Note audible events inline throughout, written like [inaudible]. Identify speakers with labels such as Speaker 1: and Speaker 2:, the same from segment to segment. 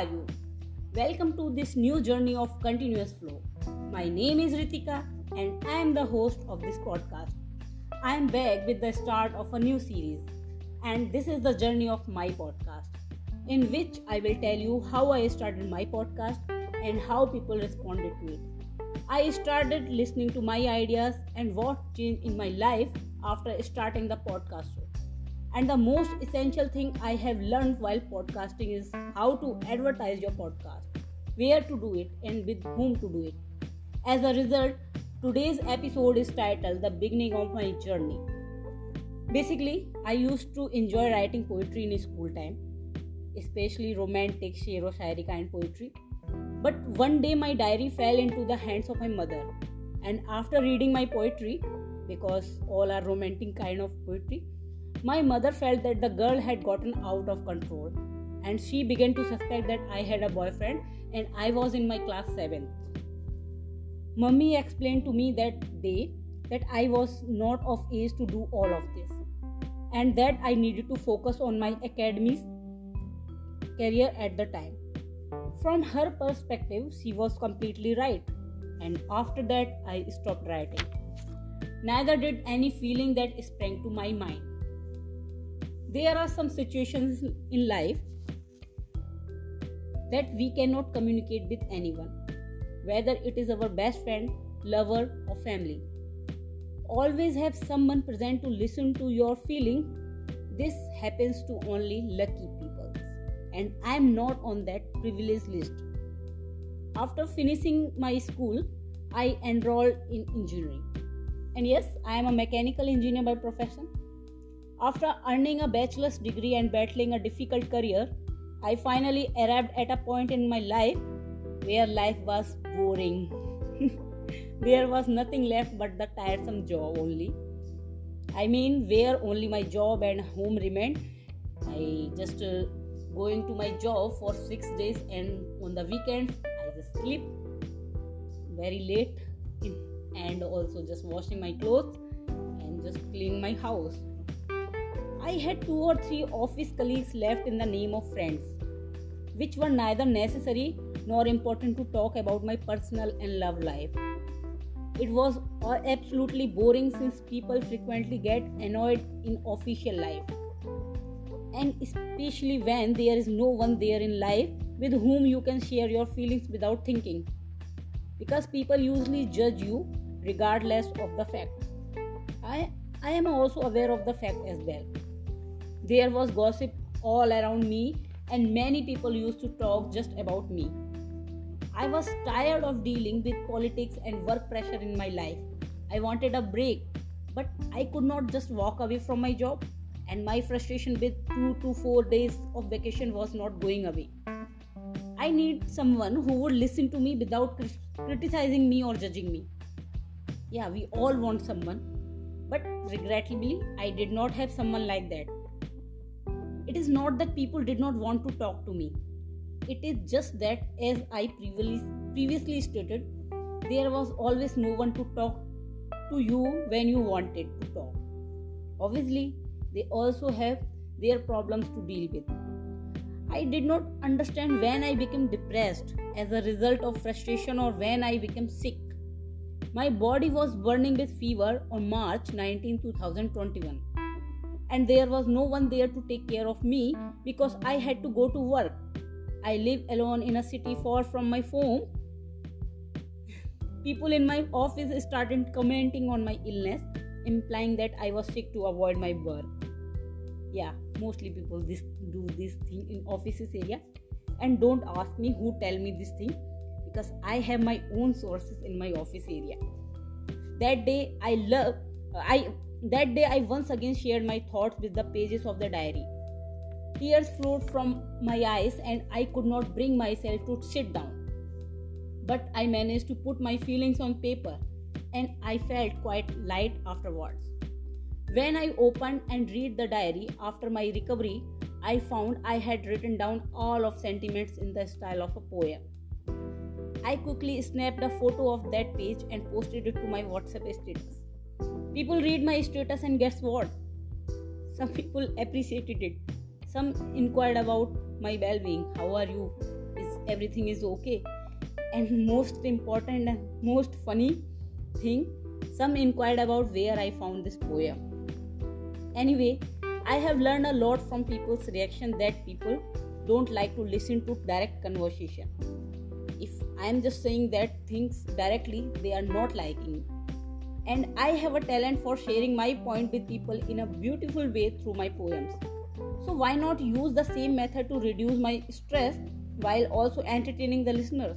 Speaker 1: are you? Welcome to this new journey of continuous flow. My name is Ritika and I am the host of this podcast. I am back with the start of a new series, and this is the journey of my podcast, in which I will tell you how I started my podcast and how people responded to it. I started listening to my ideas and what changed in my life after starting the podcast. And the most essential thing I have learned while podcasting is how to advertise your podcast, where to do it, and with whom to do it. As a result, today's episode is titled The Beginning of My Journey. Basically, I used to enjoy writing poetry in school time, especially romantic, shero shairi kind poetry. But one day my diary fell into the hands of my mother, and after reading my poetry, because all are romantic kind of poetry, my mother felt that the girl had gotten out of control and she began to suspect that I had a boyfriend and I was in my class 7th. Mummy explained to me that day that I was not of age to do all of this and that I needed to focus on my academics career at the time. From her perspective, she was completely right, and after that, I stopped writing. Neither did any feeling that sprang to my mind there are some situations in life that we cannot communicate with anyone, whether it is our best friend, lover, or family. Always have someone present to listen to your feeling. This happens to only lucky people, and I am not on that privileged list. After finishing my school, I enrolled in engineering. And yes, I am a mechanical engineer by profession after earning a bachelor's degree and battling a difficult career, I finally arrived at a point in my life where life was boring. [laughs] there was nothing left but the tiresome job only. I mean, where only my job and home remained. I just uh, going to my job for six days, and on the weekends I just sleep very late, and also just washing my clothes and just cleaning my house I had two or three office colleagues left in the name of friends, which were neither necessary nor important to talk about my personal and love life. It was uh, absolutely boring since people frequently get annoyed in official life. And especially when there is no one there in life with whom you can share your feelings without thinking. Because people usually judge you regardless of the fact. I, I am also aware of the fact as well there was gossip all around me, and many people used to talk just about me. I was tired of dealing with politics and work pressure in my life. I wanted a break, but I could not just walk away from my job, and my frustration with two to four days of vacation was not going away. I need someone who would listen to me without criticizing me or judging me. Yeah, we all want someone, but regrettably, I did not have someone like that. It is not that people did not want to talk to me. It is just that, as I previously, previously stated, there was always no one to talk to you when you wanted to talk. Obviously, they also have their problems to deal with. I did not understand when I became depressed as a result of frustration or when I became sick. My body was burning with fever on March 19, 2021 and there was no one there to take care of me because I had to go to work. I live alone in a city far from my home. People in my office started commenting on my illness, implying that I was sick to avoid my work. Yeah, mostly people this do this thing in offices area, and don't ask me who tell me this thing because I have my own sources in my office area. That day, I love I that day, I once again shared my thoughts with the pages of the diary. Tears flowed from my eyes, and I could not bring myself to sit down. But I managed to put my feelings on paper, and I felt quite light afterwards. When I opened and read the diary after my recovery, I found I had written down all of sentiments in the style of a poem. I quickly snapped a photo of that page and posted it to my WhatsApp status. People read my status and guess what? Some people appreciated it. Some inquired about my well being. How are you? Is everything is okay and most important and most funny thing some inquired about where i found this poem anyway i have learned a lot from people's reaction that people don't like to listen to direct conversation if i am just saying that things directly they are not liking and i have a talent for sharing my point with people in a beautiful way through my poems so why not use the same method to reduce my stress while also entertaining the listeners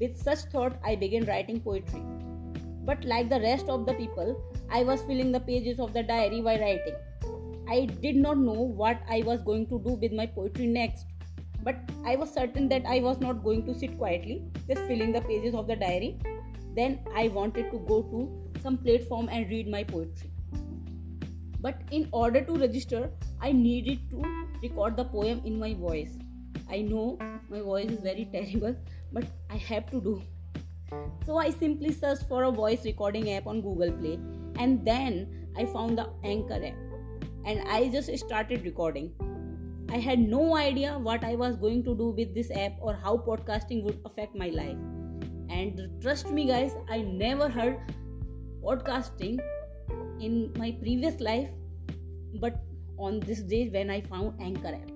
Speaker 1: with such thought, I began writing poetry. But like the rest of the people, I was filling the pages of the diary while writing. I did not know what I was going to do with my poetry next, but I was certain that I was not going to sit quietly, just filling the pages of the diary. Then I wanted to go to some platform and read my poetry. But in order to register, I needed to record the poem in my voice. I know my voice is very terrible, but I have to do. So I simply searched for a voice recording app on Google Play and then I found the Anchor app and I just started recording. I had no idea what I was going to do with this app or how podcasting would affect my life. And trust me, guys, I never heard podcasting in my previous life, but on this day when I found Anchor app.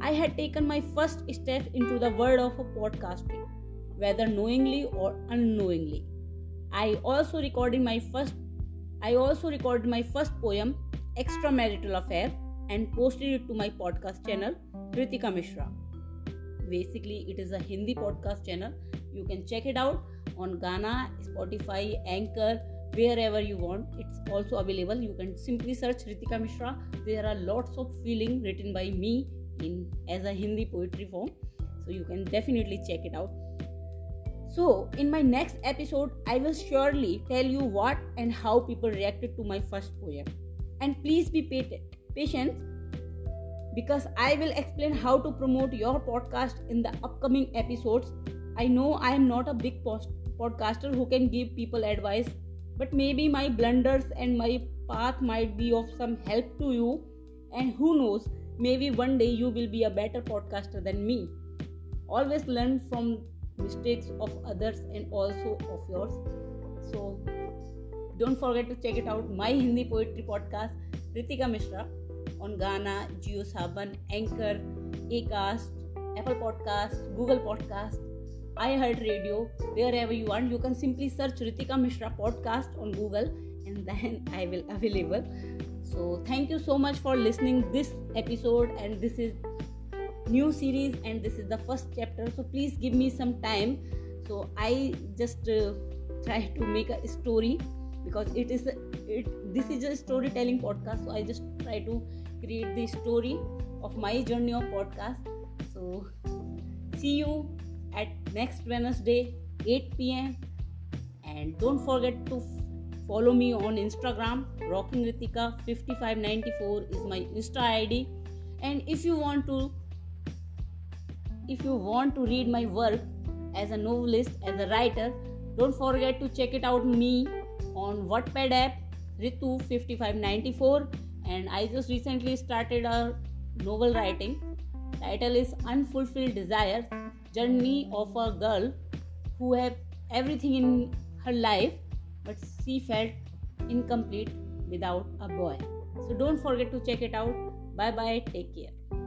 Speaker 1: I had taken my first step into the world of podcasting, whether knowingly or unknowingly. I also recorded my first I also recorded my first poem, Extramarital Affair, and posted it to my podcast channel, Ritika Mishra. Basically, it is a Hindi podcast channel. You can check it out on Gaana, Spotify, Anchor, wherever you want. It's also available. You can simply search Ritika Mishra. There are lots of feeling written by me in as a Hindi poetry form. So you can definitely check it out. So, in my next episode, I will surely tell you what and how people reacted to my first poem. And please be patient because I will explain how to promote your podcast in the upcoming episodes. I know I am not a big post- podcaster who can give people advice, but maybe my blunders and my path might be of some help to you. And who knows, Maybe one day you will be a better podcaster than me. Always learn from mistakes of others and also of yours. So don't forget to check it out my Hindi poetry podcast, Ritika Mishra, on Gaana, JioSaavn, Anchor, Acast, Apple Podcast, Google Podcast, iHeartRadio, wherever you want. You can simply search Ritika Mishra podcast on Google and then I will available. So thank you so much for listening this episode and this is new series and this is the first chapter. So please give me some time. So i just uh, try to make a story because it is a, it this is a storytelling podcast. So i just try to create the story of my journey of podcast. So see you next wednesday 8 pm and don't forget to Follow me on Instagram. Rocking Ritika 5594 is my Insta ID. And if you want to if you want to read my work as a novelist, as a writer, don't forget to check it out me on Wattpad app Ritu 5594 and I just recently started a novel writing. Title is Unfulfilled Desires Journey of a Girl Who Have Everything in Her Life but she felt incomplete without a boy. So don't forget to check it out. Bye bye. Take care.